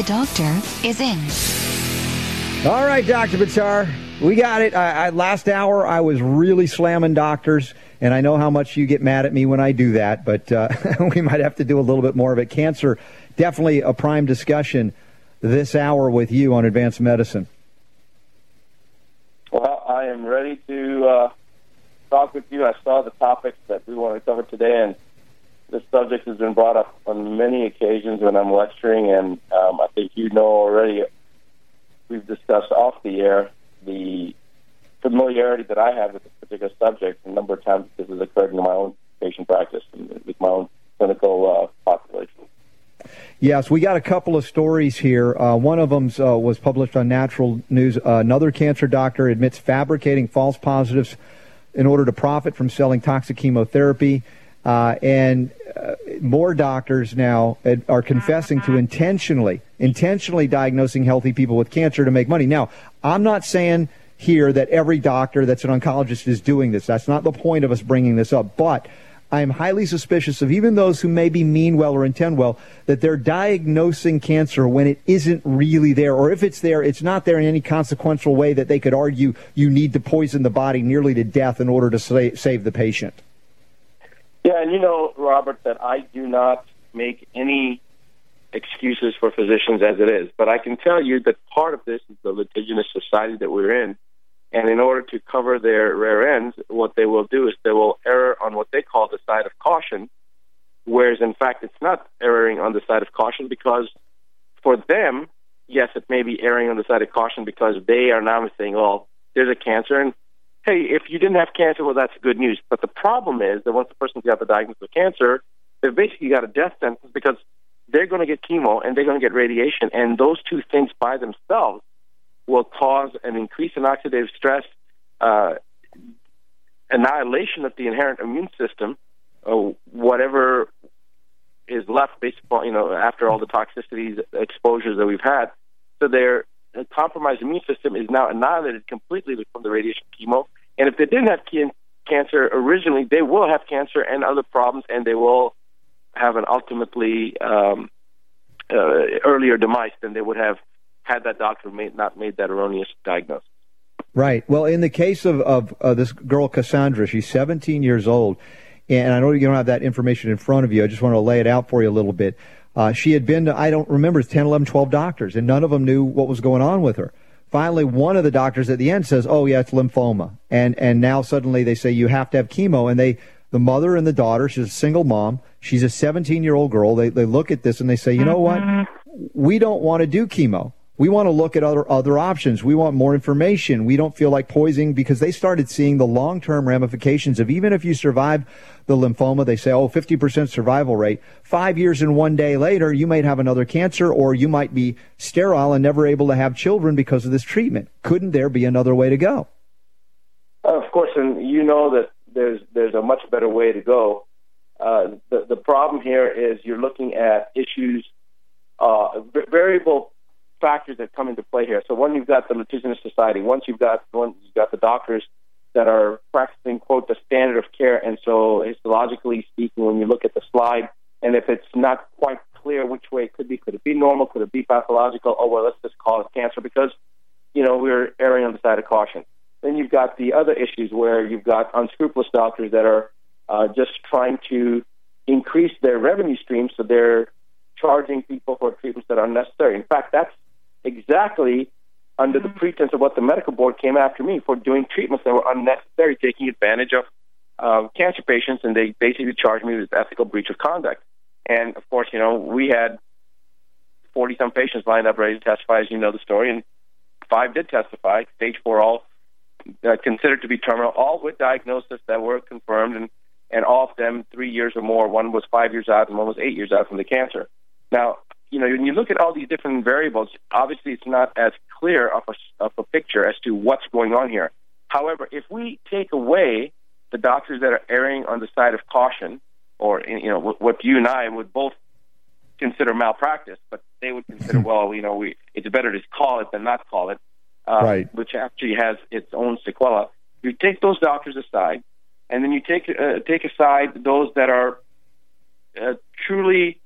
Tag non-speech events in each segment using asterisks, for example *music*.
The doctor is in. All right, Dr. Buttar, we got it. I, I, last hour, I was really slamming doctors, and I know how much you get mad at me when I do that, but uh, *laughs* we might have to do a little bit more of it. Cancer, definitely a prime discussion this hour with you on advanced medicine. Well, I am ready to uh, talk with you. I saw the topics that we want to cover today, and this subject has been brought up on many occasions when I'm lecturing, and um, I think you know already. We've discussed off the air the familiarity that I have with this particular subject. A number of times this has occurred in my own patient practice and with my own clinical uh, population. Yes, we got a couple of stories here. Uh, one of them uh, was published on Natural News. Uh, another cancer doctor admits fabricating false positives in order to profit from selling toxic chemotherapy. Uh, and more doctors now are confessing to uh-huh. intentionally, intentionally diagnosing healthy people with cancer to make money. Now, I'm not saying here that every doctor that's an oncologist is doing this. That's not the point of us bringing this up. But I am highly suspicious of even those who maybe mean well or intend well that they're diagnosing cancer when it isn't really there, or if it's there, it's not there in any consequential way that they could argue you need to poison the body nearly to death in order to save the patient. Yeah, and you know, Robert, that I do not make any excuses for physicians as it is, but I can tell you that part of this is the litigious society that we're in. And in order to cover their rear ends, what they will do is they will err on what they call the side of caution, whereas in fact it's not erring on the side of caution because for them, yes, it may be erring on the side of caution because they are now saying, "Oh, there's a cancer," and hey, if you didn't have cancer, well, that's good news. But the problem is that once the person's got the diagnosis of cancer, they've basically got a death sentence because they're going to get chemo and they're going to get radiation, and those two things by themselves will cause an increase in oxidative stress, uh, annihilation of the inherent immune system, uh, whatever is left based upon, you know, after all the toxicities, exposures that we've had. So their compromised immune system is now annihilated completely from the radiation chemo. And if they didn't have cancer originally, they will have cancer and other problems, and they will have an ultimately um, uh, earlier demise than they would have had that doctor made, not made that erroneous diagnosis. Right. Well, in the case of, of uh, this girl, Cassandra, she's 17 years old. And I know you don't have that information in front of you. I just want to lay it out for you a little bit. Uh, she had been to, I don't remember, 10, 11, 12 doctors, and none of them knew what was going on with her. Finally, one of the doctors at the end says, "Oh, yeah, it's lymphoma," and and now suddenly they say you have to have chemo, and they, the mother and the daughter, she's a single mom, she's a 17 year old girl. They they look at this and they say, you know what, we don't want to do chemo. We want to look at other other options. We want more information. We don't feel like poisoning because they started seeing the long term ramifications of even if you survive the lymphoma, they say, oh, 50% survival rate. Five years and one day later, you might have another cancer or you might be sterile and never able to have children because of this treatment. Couldn't there be another way to go? Of course, and you know that there's there's a much better way to go. Uh, the the problem here is you're looking at issues, uh, variable factors that come into play here. So one, you've got the litigious society. Once you've got one, you've got the doctors that are practicing quote the standard of care. And so histologically speaking, when you look at the slide, and if it's not quite clear which way it could be, could it be normal? Could it be pathological? Oh well, let's just call it cancer because you know we're erring on the side of caution. Then you've got the other issues where you've got unscrupulous doctors that are uh, just trying to increase their revenue stream, so they're charging people for treatments that are unnecessary. In fact, that's exactly under the pretense of what the medical board came after me for doing treatments that were unnecessary, taking advantage of uh, cancer patients, and they basically charged me with ethical breach of conduct. And of course, you know, we had 40 some patients lined up ready to testify, as you know the story, and five did testify, stage four, all uh, considered to be terminal, all with diagnoses that were confirmed, and, and all of them three years or more. One was five years out, and one was eight years out from the cancer. Now, you know, when you look at all these different variables, obviously it's not as clear of a, of a picture as to what's going on here. However, if we take away the doctors that are erring on the side of caution, or you know what you and I would both consider malpractice, but they would consider, well, you know, we it's better to call it than not call it, uh, Right. which actually has its own sequela. You take those doctors aside, and then you take uh, take aside those that are uh, truly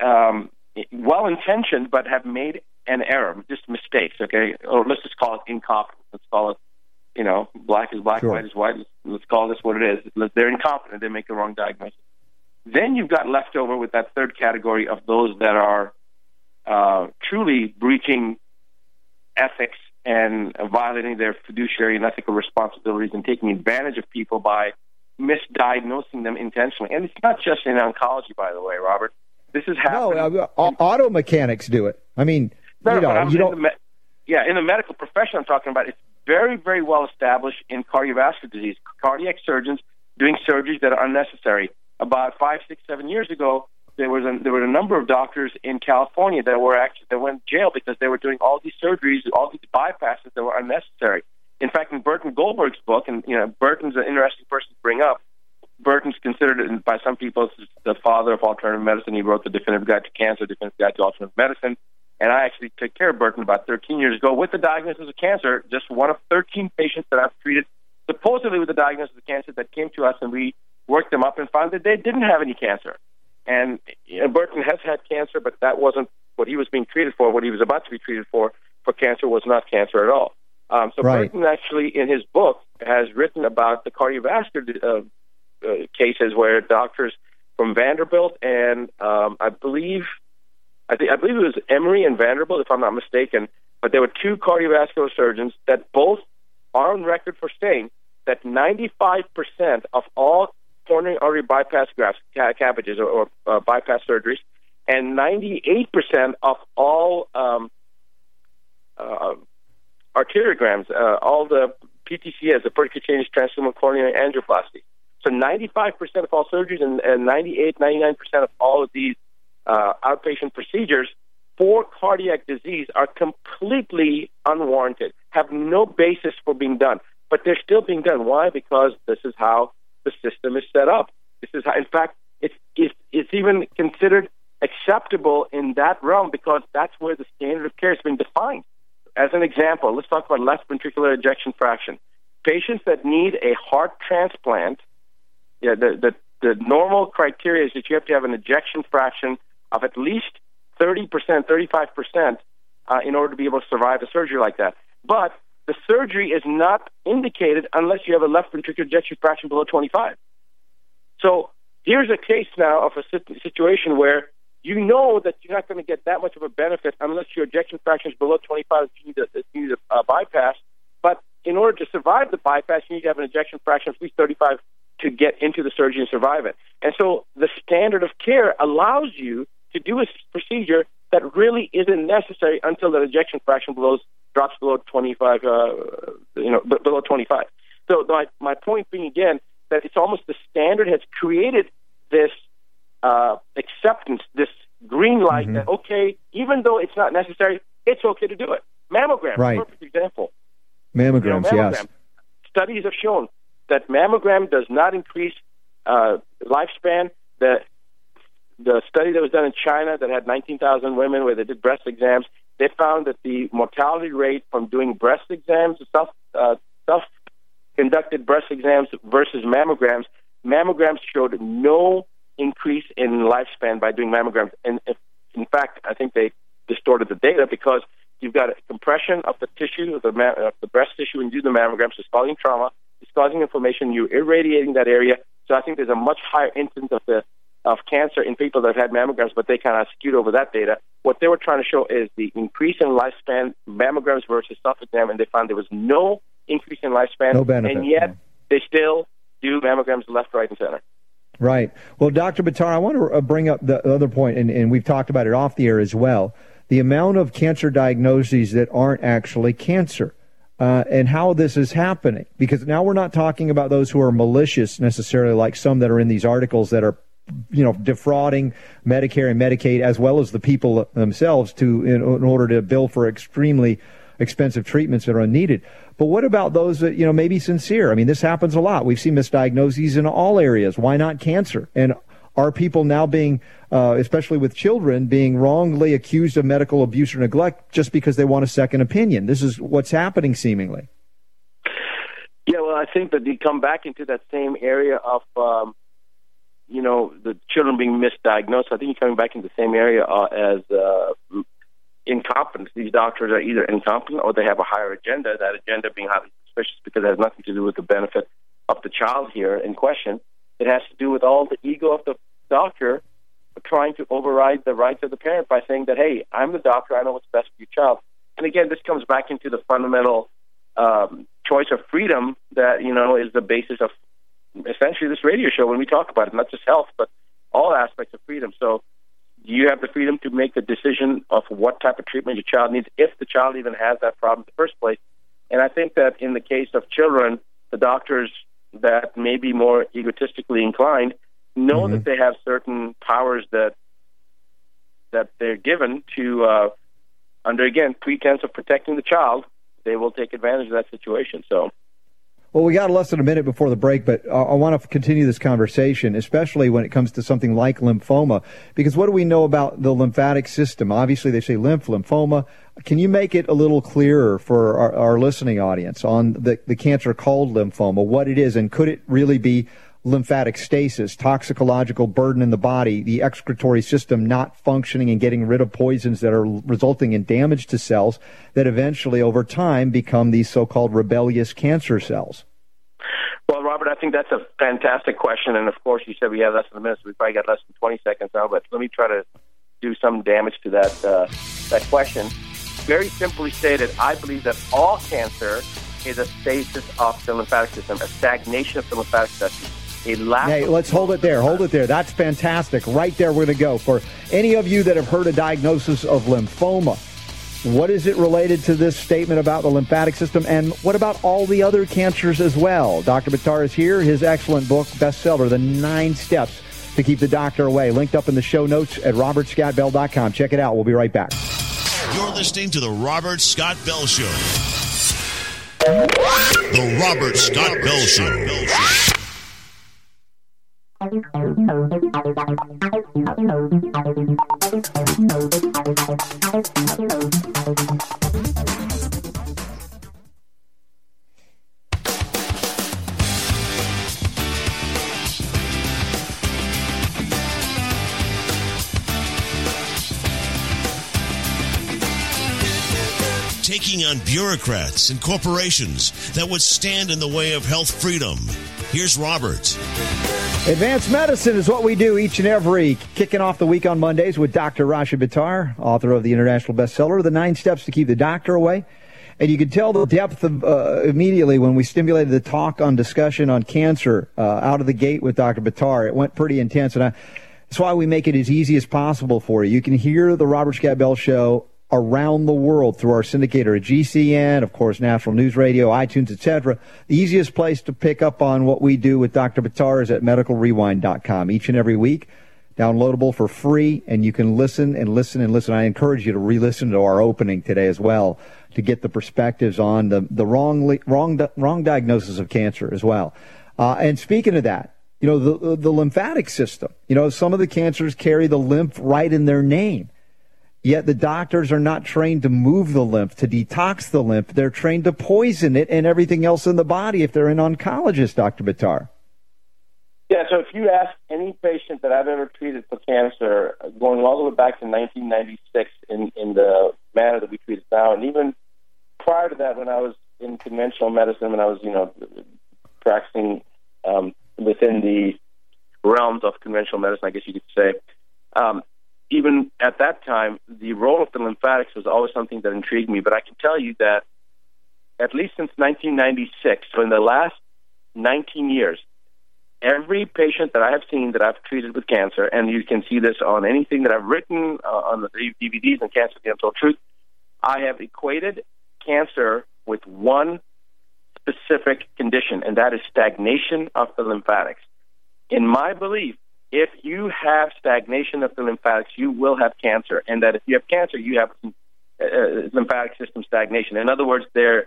um, well intentioned but have made an error, just mistakes. Okay, or let's just call it incompetence. Let's call it, you know, black is black, Sure. white is white. Let's, call this what it is. They're incompetent. They make the wrong diagnosis. Then you've got left over with that third category of those that are uh, truly breaching ethics and violating their fiduciary and ethical responsibilities and taking advantage of people by misdiagnosing them intentionally. And it's not just in oncology, by the way, Robert. This is No, happening. uh, auto mechanics do it. I mean, No, you know, you don't. me- yeah, in the medical profession, I'm talking about. It's very, very well established in cardiovascular disease. Cardiac surgeons doing surgeries that are unnecessary. About five, six, seven years ago, there was a, there were a number of doctors in California that were actually that went to jail because they were doing all these surgeries, all these bypasses that were unnecessary. In fact, in Burton Goldberg's book, and you know, Burton's an interesting person to bring up. Burton's considered by some people as the father of alternative medicine. He wrote the Definitive Guide to Cancer, Definitive Guide to Alternative Medicine. And I actually took care of Burton about 13 years ago with the diagnosis of cancer, just one of 13 patients that I've treated supposedly with the diagnosis of cancer that came to us, and we worked them up and found that they didn't have any cancer. And you know, Burton has had cancer, but that wasn't what he was being treated for. What he was about to be treated for for cancer was not cancer at all. Um, so Right. Burton actually, in his book, has written about the cardiovascular uh, uh, cases where doctors from Vanderbilt and um, I believe, I think I believe it was Emory and Vanderbilt, if I'm not mistaken. But there were two cardiovascular surgeons that both are on record for saying that 95% of all coronary artery bypass grafts, ca- cabbages, or, or uh, bypass surgeries, and 98% of all um, uh, arteriograms, uh, all the PTCS, the percutaneous transluminal coronary angioplasty. So 95% of all surgeries and, and 98, 99% of all of these uh, outpatient procedures for cardiac disease are completely unwarranted, have no basis for being done. But they're still being done. Why? Because this is how the system is set up. This is how, in fact, it's, it's, it's even considered acceptable in that realm because that's where the standard of care has been defined. As an example, let's talk about left ventricular ejection fraction. Patients that need a heart transplant, yeah, the, the, the normal criteria is that you have to have an ejection fraction of at least 30%, 35% uh, in order to be able to survive a surgery like that. But the surgery is not indicated unless you have a left ventricular ejection fraction below 25. So here's a case now of a situation where you know that you're not going to get that much of a benefit unless your ejection fraction is below 25 if you need a, you need a uh, bypass. But in order to survive the bypass, you need to have an ejection fraction of at least 35 to get into the surgery and survive it. And so the standard of care allows you to do a procedure that really isn't necessary until the ejection fraction below drops below 25, uh, you know, below 25. So my, my point being again that it's almost the standard has created this uh, acceptance, this green light that okay, even though it's not necessary, it's okay to do it. Mammogram, Right. perfect example. Mammograms, You know, yes. Studies have shown that mammogram does not increase uh, lifespan. The the study that was done in China that had 19,000 women where they did breast exams, they found that the mortality rate from doing breast exams, self uh, self conducted breast exams versus mammograms, mammograms showed no increase in lifespan by doing mammograms. And if, in fact, I think they distorted the data because you've got a compression of the tissue, of the, ma- of the breast tissue, when you do the mammograms. It's causing trauma. It's causing inflammation. You're irradiating that area. So I think there's a much higher incidence of the of cancer in people that have had mammograms, but they kind of skewed over that data. What they were trying to show is the increase in lifespan, mammograms versus self-exam, and they found there was no increase in lifespan. No benefit. And yet they still do mammograms left, right, and center. Right. Well, Dr. Buttar, I want to uh, bring up the other point, and, and we've talked about it off the air as well the amount of cancer diagnoses that aren't actually cancer. Uh, and how this is happening. Because now we're not talking about those who are malicious necessarily, like some that are in these articles that are you know, defrauding Medicare and Medicaid as well as the people themselves to in, in order to bill for extremely expensive treatments that are unneeded. But what about those that, you know, may be sincere? I mean, this happens a lot. We've seen misdiagnoses in all areas. Why not cancer? And are people now being, uh, especially with children, being wrongly accused of medical abuse or neglect just because they want a second opinion? This is what's happening seemingly. Yeah, well, I think that you come back into that same area of, um, you know, the children being misdiagnosed. I think you're coming back into the same area uh, as uh, incompetence. These doctors are either incompetent or they have a higher agenda. That agenda being highly suspicious because it has nothing to do with the benefit of the child here in question. It has to do with all the ego of the doctor trying to override the rights of the parent by saying that, hey, I'm the doctor, I know what's best for your child. And again, this comes back into the fundamental um, choice of freedom that you know is the basis of essentially this radio show when we talk about it, not just health, but all aspects of freedom. So you have the freedom to make the decision of what type of treatment your child needs, if the child even has that problem in the first place. And I think that in the case of children, the doctors that may be more egotistically inclined know mm-hmm. that they have certain powers that that they're given to, uh, under again pretense of protecting the child, they will take advantage of that situation. So. Well, we got less than a minute before the break, but I want to continue this conversation, especially when it comes to something like lymphoma, because what do we know about the lymphatic system? Obviously, they say lymph, lymphoma. Can you make it a little clearer for our, our listening audience on the, the cancer called lymphoma, what it is, and could it really be lymphatic stasis, toxicological burden in the body, the excretory system not functioning and getting rid of poisons that are resulting in damage to cells that eventually over time become these so-called rebellious cancer cells? Well, Robert, I think that's a fantastic question. And of course, you said we have less than a minute, so we probably got less than 20 seconds now, but let me try to do some damage to that, uh, that question. Very simply stated, I believe that all cancer is a stasis of the lymphatic system, a stagnation of the lymphatic system. Hey, let's hold it there. Hold it there. That's fantastic. Right there, we're going to go. For any of you that have heard a diagnosis of lymphoma, what is it related to this statement about the lymphatic system? And what about all the other cancers as well? Dr. Buttar is here. His excellent book, bestseller, The Nine Steps to Keep the Doctor Away, linked up in the show notes at robertscottbell.com. Check it out. We'll be right back. You're listening to The Robert Scott Bell Show. The Robert Scott Bell Show. Taking on bureaucrats and corporations that would stand in the way of health freedom. Here's Roberts. Advanced medicine is what we do each and every, kicking off the week on Mondays with Dr. Rashid Buttar, author of the international bestseller, The Nine Steps to Keep the Doctor Away. And you can tell the depth of uh, immediately when we stimulated the talk on discussion on cancer uh, out of the gate with Dr. Buttar. It went pretty intense, and I, that's why we make it as easy as possible for you. You can hear the Robert Scott Bell Show around the world through our syndicator at GCN, of course, Natural News Radio, iTunes, etc. The easiest place to pick up on what we do with Dr. Buttar is at medicalrewind.com each and every week. Downloadable for free, and you can listen and listen and listen. I encourage you to re-listen to our opening today as well to get the perspectives on the, the wrong, wrong, wrong diagnosis of cancer as well. Uh, and speaking of that, you know, the, the lymphatic system, you know, some of the cancers carry the lymph right in their name. Yet the doctors are not trained to move the lymph, to detox the lymph. They're trained to poison it and everything else in the body if they're an oncologist, Dr. Buttar. Yeah, so if you ask any patient that I've ever treated for cancer, going all the way back to 1996 in, in the manner that we treat it now, and even prior to that when I was in conventional medicine, when I was, you know, practicing um, within the realms of conventional medicine, I guess you could say, um, even at that time, the role of the lymphatics was always something that intrigued me. But I can tell you that at least since 1996, so in the last 19 years, every patient that I have seen that I've treated with cancer, and you can see this on anything that I've written uh, on the DVDs and Cancer the Untold Truth, I have equated cancer with one specific condition, and that is stagnation of the lymphatics. In my belief, if you have stagnation of the lymphatics, you will have cancer, and that if you have cancer, you have uh, lymphatic system stagnation. In other words, they're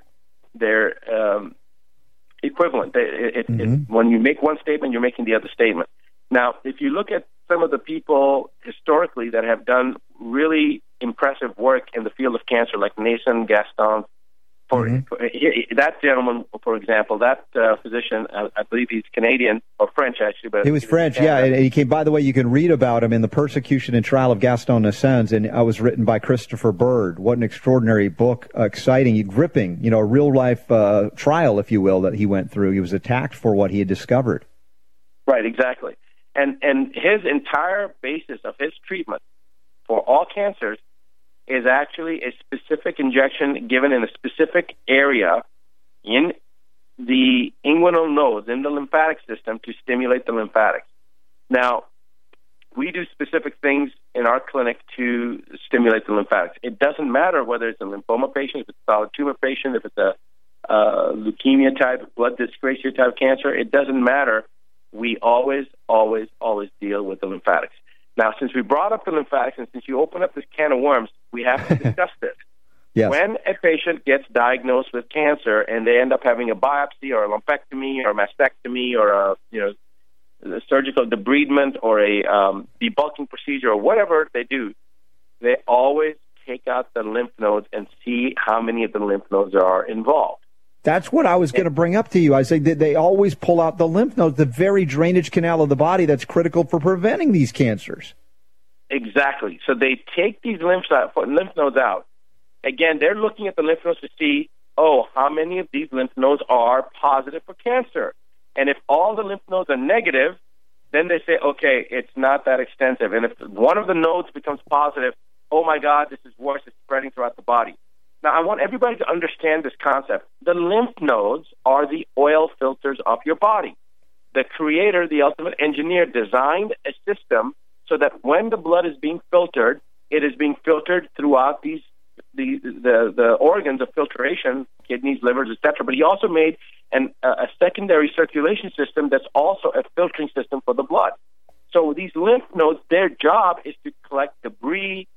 they're um, equivalent. They, it, Mm-hmm. it, when you make one statement, you're making the other statement. Now, if you look at some of the people historically that have done really impressive work in the field of cancer, like Nathan Gaston, for, for he, that gentleman, for example, that uh, physician, I, I believe he's Canadian or French actually, but He was French, yeah. And he came. By the way, you can read about him in the Persecution and Trial of Gaston Naessens, and it was written by Christopher Bird. What an extraordinary book, uh, exciting, gripping. You know, a real life uh, trial, if you will, that he went through. He was attacked for what he had discovered. Right, exactly. And and his entire basis of his treatment for all cancers is actually a specific injection given in a specific area in the inguinal nodes in the lymphatic system to stimulate the lymphatics. Now, we do specific things in our clinic to stimulate the lymphatics. It doesn't matter whether it's a lymphoma patient, if it's a solid tumor patient, if it's a uh, leukemia type, blood dyscrasia type cancer. It doesn't matter. We always, always, always deal with the lymphatics. Now, since we brought up the lymphatics and since you open up this can of worms, we have to *laughs* discuss this. Yes. When a patient gets diagnosed with cancer and they end up having a biopsy or a lumpectomy or a mastectomy or a you know a surgical debridement or a um, debulking procedure or whatever they do, they always take out the lymph nodes and see how many of the lymph nodes are involved. That's what I was going to bring up to you. I say that they always pull out the lymph nodes, the very drainage canal of the body that's critical for preventing these cancers. Exactly. So they take these lymph, lymph nodes out. Again, they're looking at the lymph nodes to see, oh, how many of these lymph nodes are positive for cancer? And if all the lymph nodes are negative, then they say, okay, it's not that extensive. And if one of the nodes becomes positive, oh my God, this is worse. It's spreading throughout the body. Now, I want everybody to understand this concept. The lymph nodes are the oil filters of your body. The creator, the ultimate engineer, designed a system so that when the blood is being filtered, it is being filtered throughout these the the, the organs of filtration, kidneys, livers, etc. But he also made an, a secondary circulation system that's also a filtering system for the blood. So these lymph nodes, their job is to collect debris,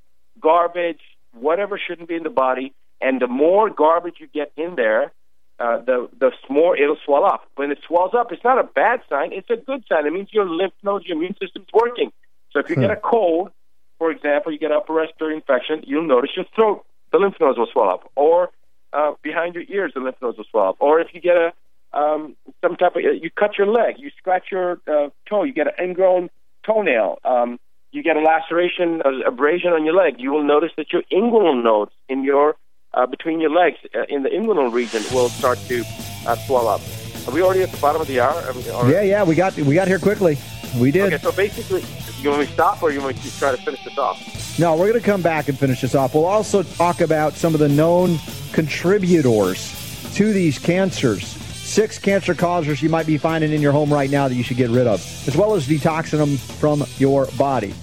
garbage, whatever shouldn't be in the body, and the more garbage you get in there, uh, the the more it'll swell up. When it swells up, it's not a bad sign; it's a good sign. It means your lymph nodes, your immune system's working. So if you get a cold, for example, you get upper respiratory infection, you'll notice your throat, the lymph nodes will swell up, or uh, behind your ears, the lymph nodes will swell up, or if you get a um, some type of you cut your leg, you scratch your uh, toe, you get an ingrown toenail, um, you get a laceration, a abrasion on your leg, you will notice that your inguinal nodes in your uh, between your legs uh, in the inguinal region will start to uh, swell up. Are we already at the bottom of the hour? Yeah, yeah, we got we got here quickly. We did. Okay, so basically, you want me to stop or you want me to try to finish this off? No, we're going to come back and finish this off. We'll also talk about some of the known contributors to these cancers. Six cancer causers you might be finding in your home right now that you should get rid of, as well as detoxing them from your body.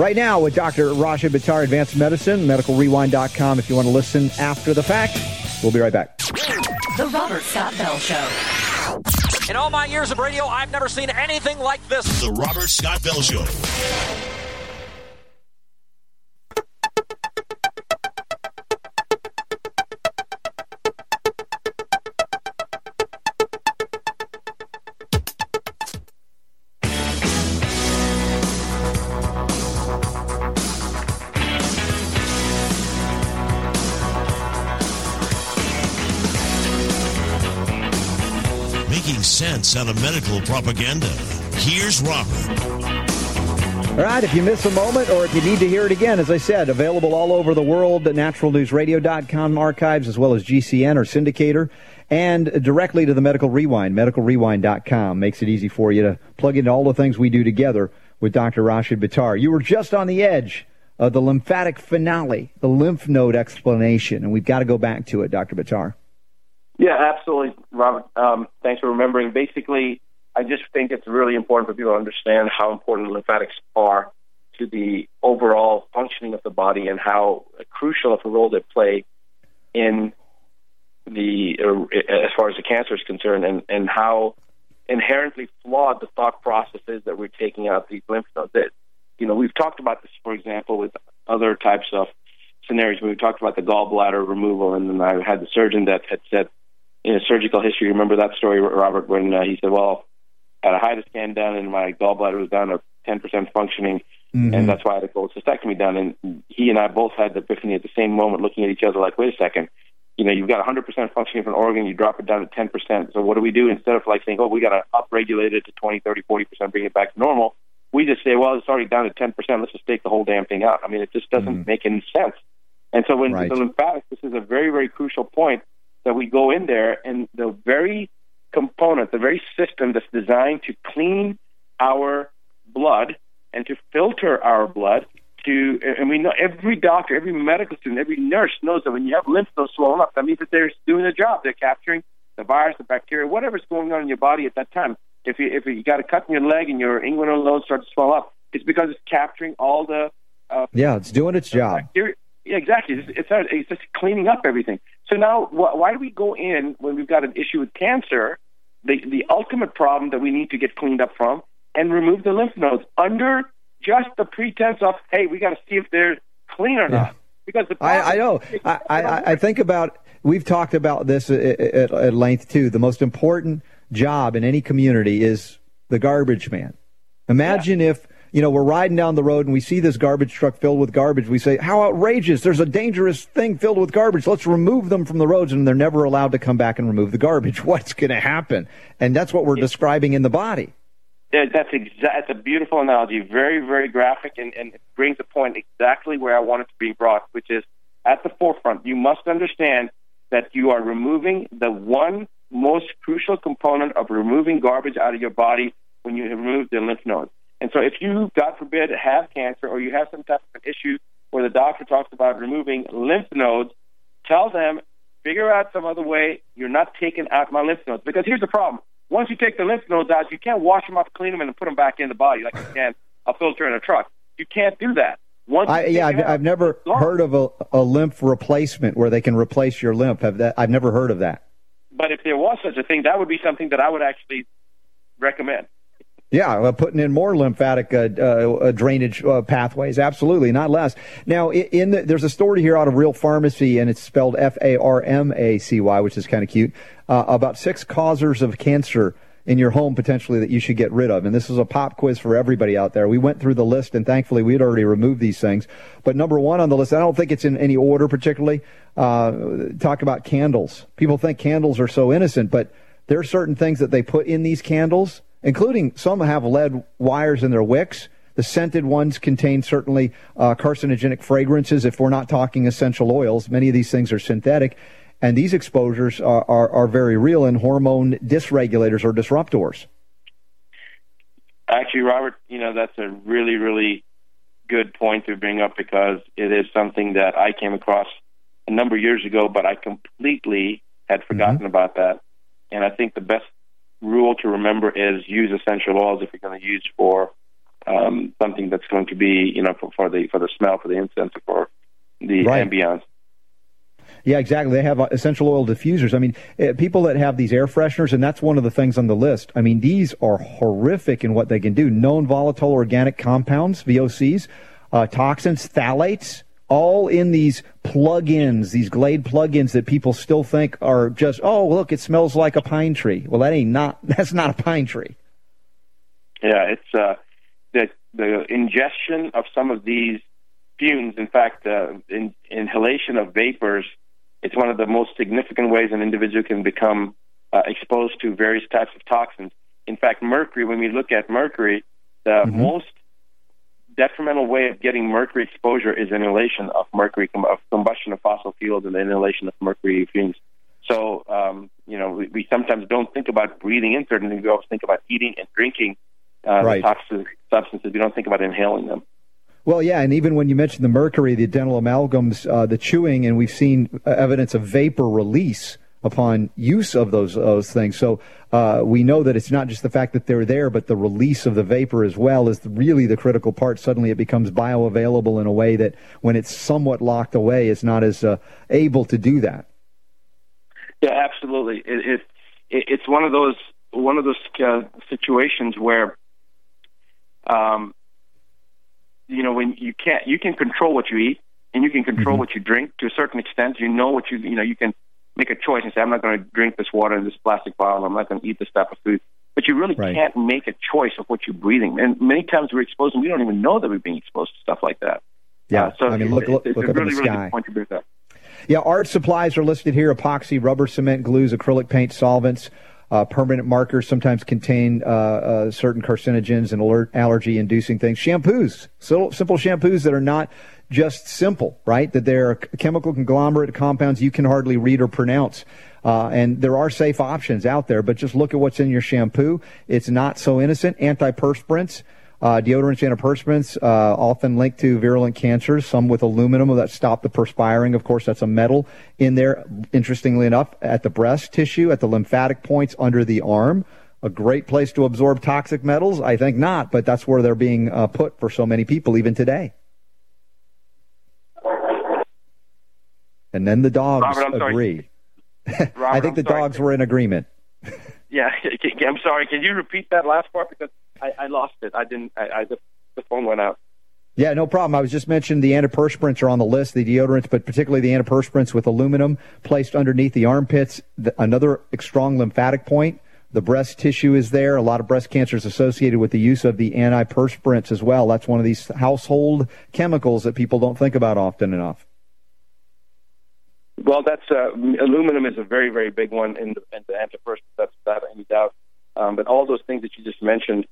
Right now with Dr. Rashid Buttar, Advanced Medicine, medicalrewind.com if you want to listen after the fact. We'll be right back. The Robert Scott Bell Show. In all my years of radio, I've never seen anything like this. The Robert Scott Bell Show. Sense of medical propaganda. Here's Robert. All right, if you miss a moment or if you need to hear it again, as I said, available all over the world at naturalnewsradio.com archives as well as GCN or syndicator and directly to the Medical Rewind, medicalrewind.com. Makes it easy for you to plug into all the things we do together with Dr. Rashid Buttar. You were just on the edge of the lymphatic finale, the lymph node explanation, and we've got to go back to it, Dr. Buttar. Yeah, absolutely, Robert. Um, thanks for remembering. Basically, I just think it's really important for people to understand how important lymphatics are to the overall functioning of the body and how crucial of a role they play in the uh, as far as the cancer is concerned, and and how inherently flawed the thought processes that we're taking out these lymph nodes. That, you know, we've talked about this, for example, with other types of scenarios. We've talked about the gallbladder removal, and then I had the surgeon that had said in a surgical history. Remember that story, Robert, when uh, he said, "Well, I had a scan done, and my gallbladder was down to 10% functioning." Mm-hmm. And that's why I had a cholecystectomy done. And he and I both had the epiphany at the same moment, looking at each other like, wait a second, you know, you've got 100% functioning of an organ, you drop it down to 10%. So what do we do instead of like saying, oh, we got to upregulate it to 20, 30, 40%, bring it back to normal? We just say, well, it's already down to 10%. Let's just take the whole damn thing out. I mean, it just doesn't Mm-hmm. make any sense. And so when Right. the lymphatics, this is a very, very crucial point that we go in there and the very component, the very system that's designed to clean our blood and to filter our blood to and we know every doctor, every medical student, every nurse knows that when you have lymph nodes swollen up, that means that they're doing their job. They're capturing the virus, the bacteria, whatever's going on in your body at that time. If you if you got a cut in your leg and your inguinal node starts to swell up, it's because it's capturing all the uh, Yeah, it's doing its job. bacteria. Yeah, exactly. It's, it's, it's just cleaning up everything. So now, wh- why do we go in when we've got an issue with cancer? The the ultimate problem that we need to get cleaned up from and remove the lymph nodes under just the pretense of hey, we got to see if they're clean or not. Because the I, I know. I, I, I think about. We've talked about this at, at, at length too. The most important job in any community is the garbage man. Imagine if you know we're riding down the road and we see this garbage truck filled with garbage. We say, "How outrageous! There's a dangerous thing filled with garbage. Let's remove them from the roads." And they're never allowed to come back and remove the garbage. *laughs* What's going to happen? And that's what we're describing in the body. Yeah, that's exact. That's a beautiful analogy. Very, very graphic, and, and it brings the point exactly where I want it to be brought, which is at the forefront. You must understand that you are removing the one most crucial component of removing garbage out of your body when you remove the lymph nodes. And so, if you, God forbid, have cancer or you have some type of an issue where the doctor talks about removing lymph nodes, tell them, figure out some other way. You're not taking out my lymph nodes. Because here's the problem once you take the lymph nodes out, you can't wash them off, clean them, and put them back in the body like you can a filter in a truck. You can't do that. Once I, yeah, I've, out, I've never heard of a, a lymph replacement where they can replace your lymph. Have that? I've never heard of that. But if there was such a thing, that would be something that I would actually recommend. Yeah, well, putting in more lymphatic uh, uh, drainage uh, pathways, absolutely, not less. Now, in the, there's a story here out of Real Farmacy, and it's spelled F A R M A C Y, which is kind of cute, uh, about six causers of cancer in your home potentially that you should get rid of. And this is a pop quiz for everybody out there. We went through the list, and thankfully we had already removed these things. But number one on the list, I don't think it's in any order particularly. Uh, talk about candles. People think candles are so innocent, but there are certain things that they put in these candles, including some have lead wires in their wicks. The scented ones contain certainly uh, carcinogenic fragrances. If we're not talking essential oils, many of these things are synthetic. And these exposures are, are, are very real and hormone dysregulators or disruptors. Actually, Robert, you know that's a really, really good point to bring up because it is something that I came across a number of years ago, but I completely had forgotten about that. And I think the best rule to remember is use essential oils if you're going to use for um, something that's going to be, you know, for, for the for the smell, for the incense, for the Right. ambiance. Yeah, exactly. They have uh, essential oil diffusers. I mean, uh, people that have these air fresheners, and that's one of the things on the list. I mean, these are horrific in what they can do. Known volatile organic compounds, VOCs, uh, toxins, phthalates, all in these plug-ins, these Glade plug-ins that people still think are just, oh, look, it smells like a pine tree. Well, that ain't not. *laughs* That's not a pine tree. Yeah, it's uh, the the ingestion of some of these fumes. In fact, uh, in, inhalation of vapors. It's one of the most significant ways an individual can become uh, exposed to various types of toxins. In fact, mercury. When we look at mercury, the most detrimental way of getting mercury exposure is inhalation of mercury, of combustion of fossil fuels, and the inhalation of mercury fumes. So, um, you know, we, we sometimes don't think about breathing in certain things. We always think about eating and drinking uh, Right. toxic substances. We don't think about inhaling them. Well, yeah, and even when you mentioned the mercury, the dental amalgams, uh, the chewing, and we've seen uh, evidence of vapor release upon use of those those things. So uh, we know that it's not just the fact that they're there, but the release of the vapor as well is really the critical part. Suddenly, it becomes bioavailable in a way that, when it's somewhat locked away, is not as uh, able to do that. Yeah, absolutely. It, it, it it's one of those one of those uh, situations where, um, you know, when you can't, you can control what you eat and you can control Mm-hmm. what you drink to a certain extent. You know what you, you know, you can make a choice and say, I'm not going to drink this water in this plastic bottle. I'm not going to eat this type of food. But you really Right. can't make a choice of what you're breathing. And many times we're exposed and we don't even know that we're being exposed to stuff like that. Yeah, Uh, so I mean, look, look, it's look a up in the really sky. good point bring up. Yeah, art supplies are listed here: epoxy, rubber, cement, glues, acrylic paint, solvents. Uh, permanent markers sometimes contain uh, uh, certain carcinogens and alert allergy-inducing things. Shampoos, so, simple shampoos that are not just simple, right? That they're a chemical conglomerate compounds you can hardly read or pronounce. Uh, and there are safe options out there, but just look at what's in your shampoo. It's not so innocent. Antiperspirants. Uh, deodorants, antiperspirants, uh, often linked to virulent cancers, some with aluminum that stop the perspiring. Of course, that's a metal in there. Interestingly enough, at the breast tissue, at the lymphatic points under the arm, a great place to absorb toxic metals? I think not, but that's where they're being uh, put for so many people even today. And then the dogs Robert, agree. *laughs* Robert, I think the dogs were in agreement. *laughs* Yeah, *laughs* I'm sorry. Can you repeat that last part because I, I lost it. I didn't. I, I the, the phone went out. Yeah, no problem. I was just mentioning the antiperspirants are on the list, the deodorants, but particularly the antiperspirants with aluminum placed underneath the armpits. The, another strong lymphatic point. The breast tissue is there. A lot of breast cancer is associated with the use of the antiperspirants as well. That's one of these household chemicals that people don't think about often enough. Well, that's uh, aluminum is a very, very big one in the, in the antiperspirant. That's without any doubt. Um, but all those things that you just mentioned,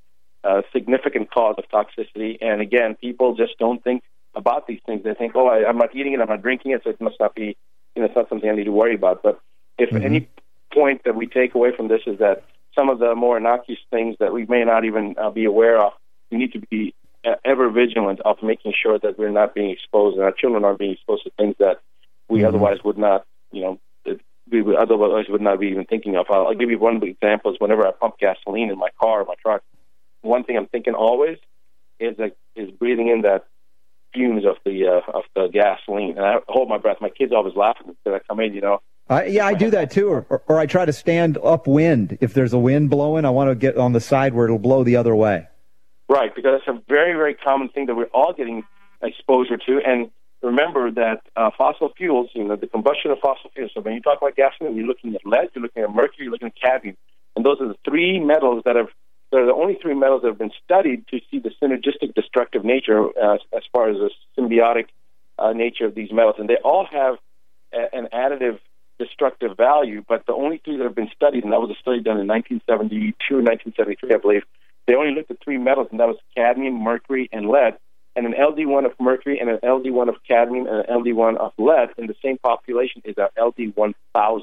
uh, significant cause of toxicity. And again, people just don't think about these things. They think, oh, I, I'm not eating it, I'm not drinking it, so it must not be, you know, it's not something I need to worry about. But if any point that we take away from this is that some of the more innocuous things that we may not even uh, be aware of, we need to be uh, ever vigilant of making sure that we're not being exposed and our children aren't being exposed to things that we otherwise would not, you know, we would otherwise would not be even thinking of. I'll, I'll give you one example. Is whenever I pump gasoline in my car or my truck, one thing I'm thinking always is like is breathing in that fumes of the uh, of the gasoline, and I hold my breath. My kids always laugh at me because I come in, you know. Uh, yeah, I do that too, or, or, or I try to stand upwind. If there's a wind blowing, I want to get on the side where it'll blow the other way. Right, because that's a very, very common thing that we're all getting exposure to. And remember that uh, fossil fuels, you know, the combustion of fossil fuels. So when you talk about gasoline, you're looking at lead, you're looking at mercury, you're looking at cadmium, and those are the three metals that have. They're the only three metals that have been studied to see the synergistic destructive nature uh, as far as the symbiotic uh, nature of these metals, and they all have a, an additive destructive value. But the only three that have been studied, and that was a study done in 1972 and 1973, I believe, they only looked at three metals, and that was cadmium, mercury, and lead. And an LD1 of mercury and an LD1 of cadmium and an LD1 of lead in the same population is our LD1000.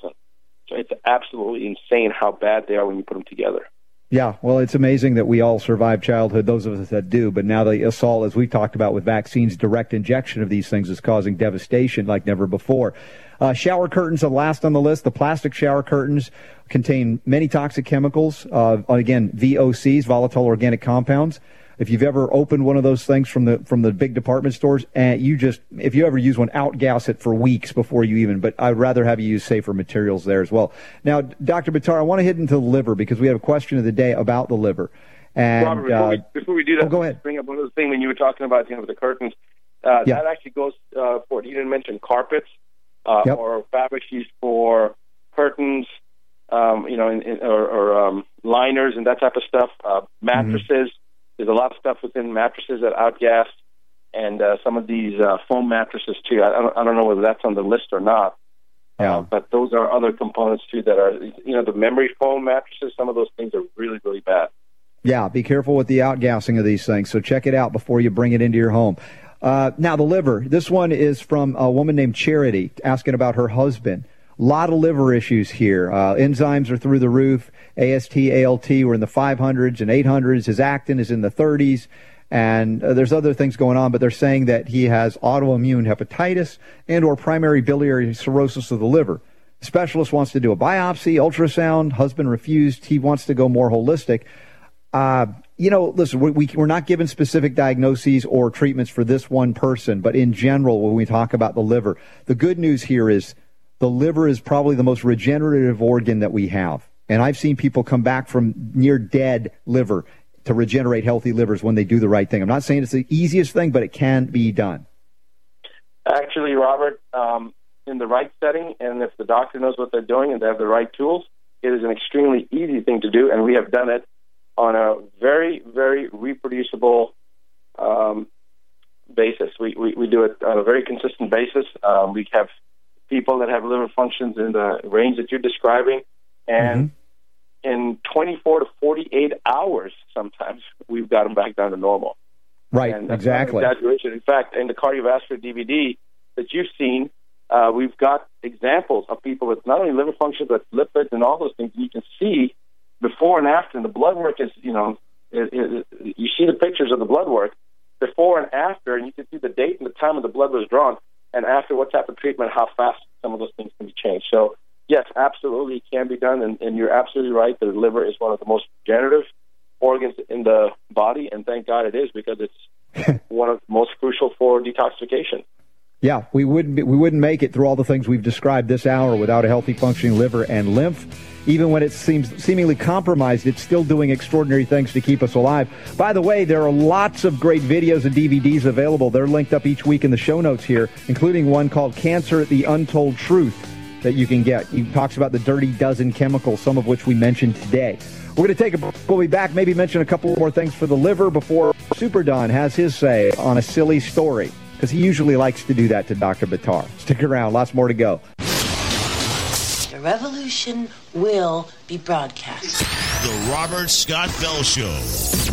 So it's absolutely insane how bad they are when you put them together. Yeah, well, it's amazing that we all survive childhood, those of us that do, but now the assault, as we talked about with vaccines, direct injection of these things is causing devastation like never before. Uh, shower curtains are last on the list. The plastic shower curtains contain many toxic chemicals. Uh, again, VOCs, volatile organic compounds. If you've ever opened one of those things from the from the big department stores, and you just if you ever use one, outgas it for weeks before you even. But I'd rather have you use safer materials there as well. Now, Dr. Buttar, I want to hit into the liver because we have a question of the day about the liver. And Robert, before, uh, we, before we do that, oh, go ahead. bring up one other thing when you were talking about you know the curtains. Uh, Yeah. That actually goes uh, for you didn't mention carpets uh, Yep. or fabrics used for curtains, um, you know, in, in, or, or um, liners and that type of stuff. Uh, mattresses. There's a lot of stuff within mattresses that outgas, and uh, some of these uh, foam mattresses too. I, I, don't, I don't know whether that's on the list or not. Yeah. Uh, but those are other components too that are, you know, the memory foam mattresses. Some of those things are really, really bad. Yeah, be careful with the outgassing of these things. So check it out before you bring it into your home. Uh, now, the liver. This one is from a woman named Charity asking about her husband. Lot of liver issues here. Uh, enzymes are through the roof. AST, ALT were in the 500s and 800s. His actin is in the 30s. And uh, there's other things going on, but they're saying that he has autoimmune hepatitis and or primary biliary cirrhosis of the liver. Specialist wants to do a biopsy, ultrasound. Husband refused. He wants to go more holistic. Uh, you know, listen, we, we, we're not given specific diagnoses or treatments for this one person, but in general, when we talk about the liver, the good news here is the liver is probably the most regenerative organ that we have. And I've seen people come back from near dead liver to regenerate healthy livers when they do the right thing. I'm not saying it's the easiest thing, but it can be done. Actually, Robert, um, in the right setting, and if the doctor knows what they're doing and they have the right tools, it is an extremely easy thing to do, and we have done it on a very, very reproducible um, basis. We, we, we do it on a very consistent basis. Um, we have people that have liver functions in the range that you're describing, and mm-hmm. in 24 to 48 hours, sometimes we've got them back down to normal. Right, and exactly. exaggeration. In fact, in the cardiovascular DVD that you've seen, uh, we've got examples of people with not only liver function but lipids and all those things. And You can see before and after, and the blood work is, you know, it, it, you see the pictures of the blood work before and after, and you can see the date and the time when the blood was drawn, and after what type of treatment, how fast some of those things can be changed. So, yes, absolutely, it can be done, and, and you're absolutely right. The liver is one of the most regenerative organs in the body, and thank God it is because it's *laughs* one of the most crucial for detoxification. Yeah, we wouldn't be, we wouldn't make it through all the things we've described this hour without a healthy functioning liver and lymph. Even when it seems seemingly compromised, it's still doing extraordinary things to keep us alive. By the way, there are lots of great videos and DVDs available. They're linked up each week in the show notes here, including one called Cancer: The Untold Truth that you can get. He talks about the dirty dozen chemicals, some of which we mentioned today. We're going to take a break. we'll be back, maybe mention a couple more things for the liver before Super Don has his say on a silly story because he usually likes to do that to Dr. Buttar. Stick around, lots more to go. The revolution will be broadcast. The Robert Scott Bell Show.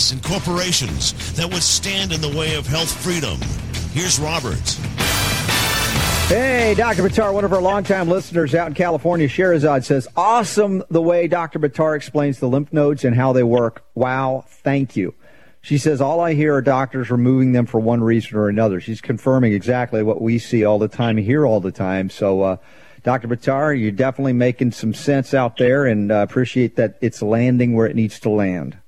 Bureaucrats and corporations that would stand in the way of health freedom. Here's Robert. Hey, Dr. Buttar, one of our longtime listeners out in California, Sherazad says, Awesome the way Dr. Buttar explains the lymph nodes and how they work. Wow, thank you. She says, All I hear are doctors removing them for one reason or another. She's confirming exactly what we see all the time, hear all the time. So, uh, Dr. Buttar, you're definitely making some sense out there and uh, appreciate that it's landing where it needs to land.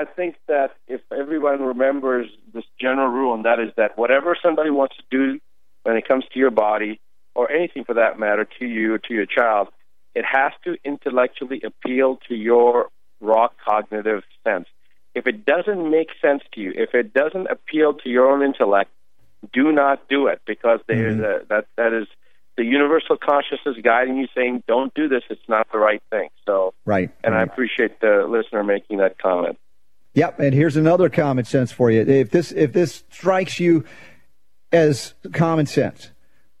I think that if everyone remembers this general rule, and that is that whatever somebody wants to do when it comes to your body, or anything for that matter, to you or to your child, it has to intellectually appeal to your raw cognitive sense. If it doesn't make sense to you, if it doesn't appeal to your own intellect, do not do it because mm-hmm. a, that that is the universal consciousness guiding you, saying, "Don't do this; it's not the right thing." So, right. And right. I appreciate the listener making that comment. Yep, and here's another common sense for you. If this if this strikes you as common sense,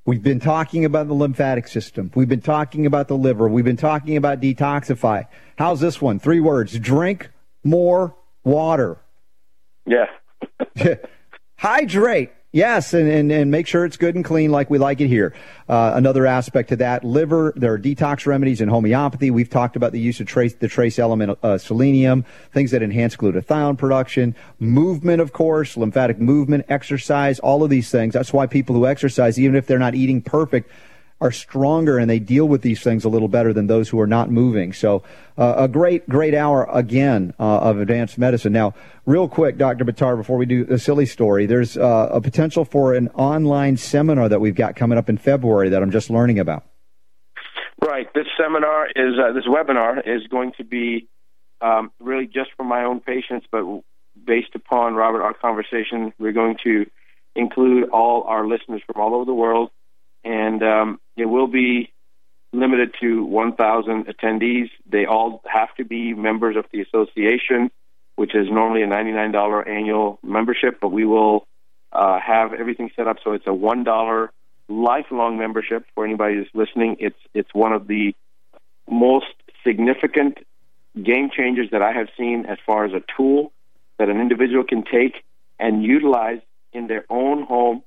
we've been talking about the lymphatic system. We've been talking about the liver. We've been talking about detoxify. How's this one? Three words: drink more water. Yeah. *laughs* Hydrate. Yes, and, and, and make sure it's good and clean like we like it here. Uh, another aspect to that, liver, there are detox remedies in homeopathy. We've talked about the use of trace, the trace element uh, selenium, things that enhance glutathione production, movement, of course, lymphatic movement, exercise, all of these things. That's why people who exercise, even if they're not eating perfect, are stronger and they deal with these things a little better than those who are not moving. So, uh, a great, great hour again uh, of advanced medicine. Now, real quick, Dr. Buttar, before we do a silly story, there's uh, a potential for an online seminar that we've got coming up in February that I'm just learning about. Right. This seminar is, uh, this webinar is going to be um, really just for my own patients, but based upon, Robert, our conversation, we're going to include all our listeners from all over the world and um, it will be limited to 1,000 attendees. They all have to be members of the association, which is normally a $99 annual membership, but we will uh, have everything set up so it's a $1 lifelong membership for anybody who's listening. It's it's one of the most significant game changers that I have seen as far as a tool that an individual can take and utilize in their own home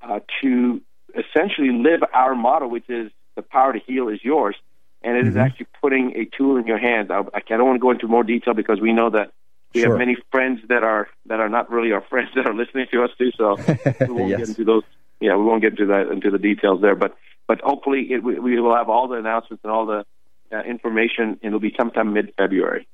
uh, to essentially live our motto, which is the power to heal is yours. and it is Mm-hmm. actually putting a tool in your hands. I, I don't want to go into more detail because we know that we Sure. have many friends that are that are not really our friends *laughs* that are listening to us too. So *laughs* we won't Yes. get into those. Yeah, we won't get into that into the details there. But but hopefully it, we, we will have all the announcements and all the uh, information. and It'll be sometime mid February.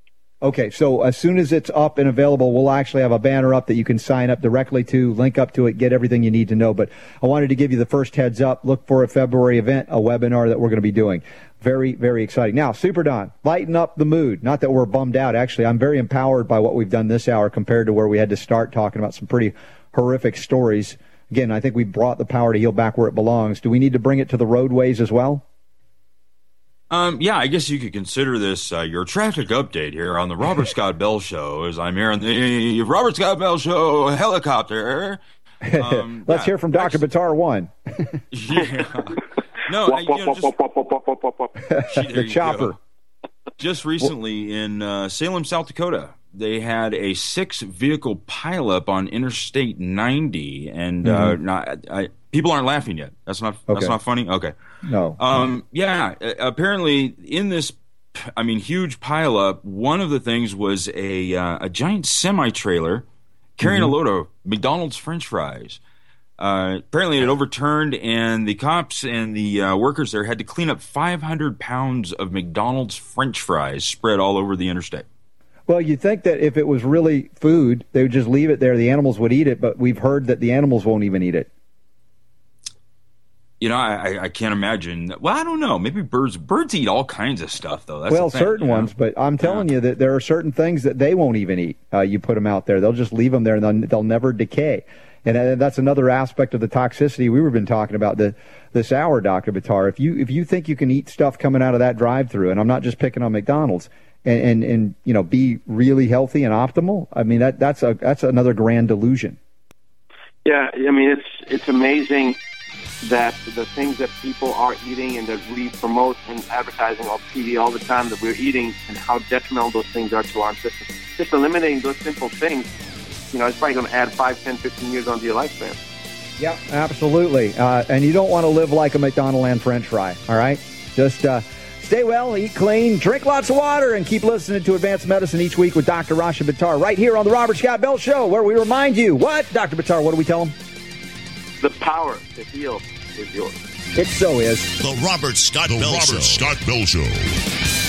Okay, so as soon as it's up and available, we'll actually have a banner up that you can sign up directly to, link up to it, get everything you need to know. But I wanted to give you the first heads up. Look for a February event, a webinar that we're going to be doing. Very, very exciting. Now, Super Don, lighten up the mood. Not that we're bummed out. Actually, I'm very empowered by what we've done this hour compared to where we had to start talking about some pretty horrific stories. Again, I think we brought the power to heal back where it belongs. Do we need to bring it to the roadways as well? Um, yeah, I guess you could consider this uh, your traffic update here on the Robert *laughs* Scott Bell Show. As I'm here on the Robert Scott Bell Show helicopter. Um, *laughs* Let's yeah, hear from Dr. Buttar 1. *laughs* Yeah. No, I, you know, just, the chopper. go. Just recently in uh, Salem, South Dakota, they had a six vehicle pileup on Interstate 90, and uh, Mhm. not, I, people aren't laughing yet. That's not Okay. that's not funny. Okay. No. Um, yeah, apparently in this, I mean, huge pileup. One of the things was a uh, a giant semi trailer carrying Mhm. a load of McDonald's French fries. Uh, apparently, it overturned, and the cops and the uh, workers there had to clean up 500 pounds of McDonald's French fries spread all over the interstate. Well, you'd think that if it was really food, they would just leave it there. The animals would eat it, but we've heard that the animals won't even eat it. You know, I, I- I can't imagine. Well, I don't know. Maybe birds birds eat all kinds of stuff, though. That's well, thing, certain you know? ones, but I'm telling you that there are certain things that they won't even eat. Uh, you put them out there; they'll just leave them there, and they'll, they'll never decay. And uh, that's another aspect of the toxicity we've been talking about the this hour, Doctor Buttar. If you if you think you can eat stuff coming out of that drive-through, and I'm not just picking on McDonald's, and, and and you know be really healthy and optimal, I mean that that's a that's another grand delusion. Yeah, I mean it's it's amazing that the things that people are eating and that we promote in advertising on TV all the time that we're eating and how detrimental those things are to our system. Just eliminating those simple things, you know, it's probably going to add 5, 10, 15 years onto your lifespan. Yep, absolutely. Uh, and you don't want to live like a McDonald land French fry. All right, just uh, stay well, eat clean, drink lots of water, and keep listening to Advanced Medicine each week with Dr. Rashid Buttar right here on the Robert Scott Bell Show, where we remind you what Dr. Buttar. What do we tell him? The power to heal is yours. It so is. The Robert Scott The Bell Robert Show. Scott Bell Show.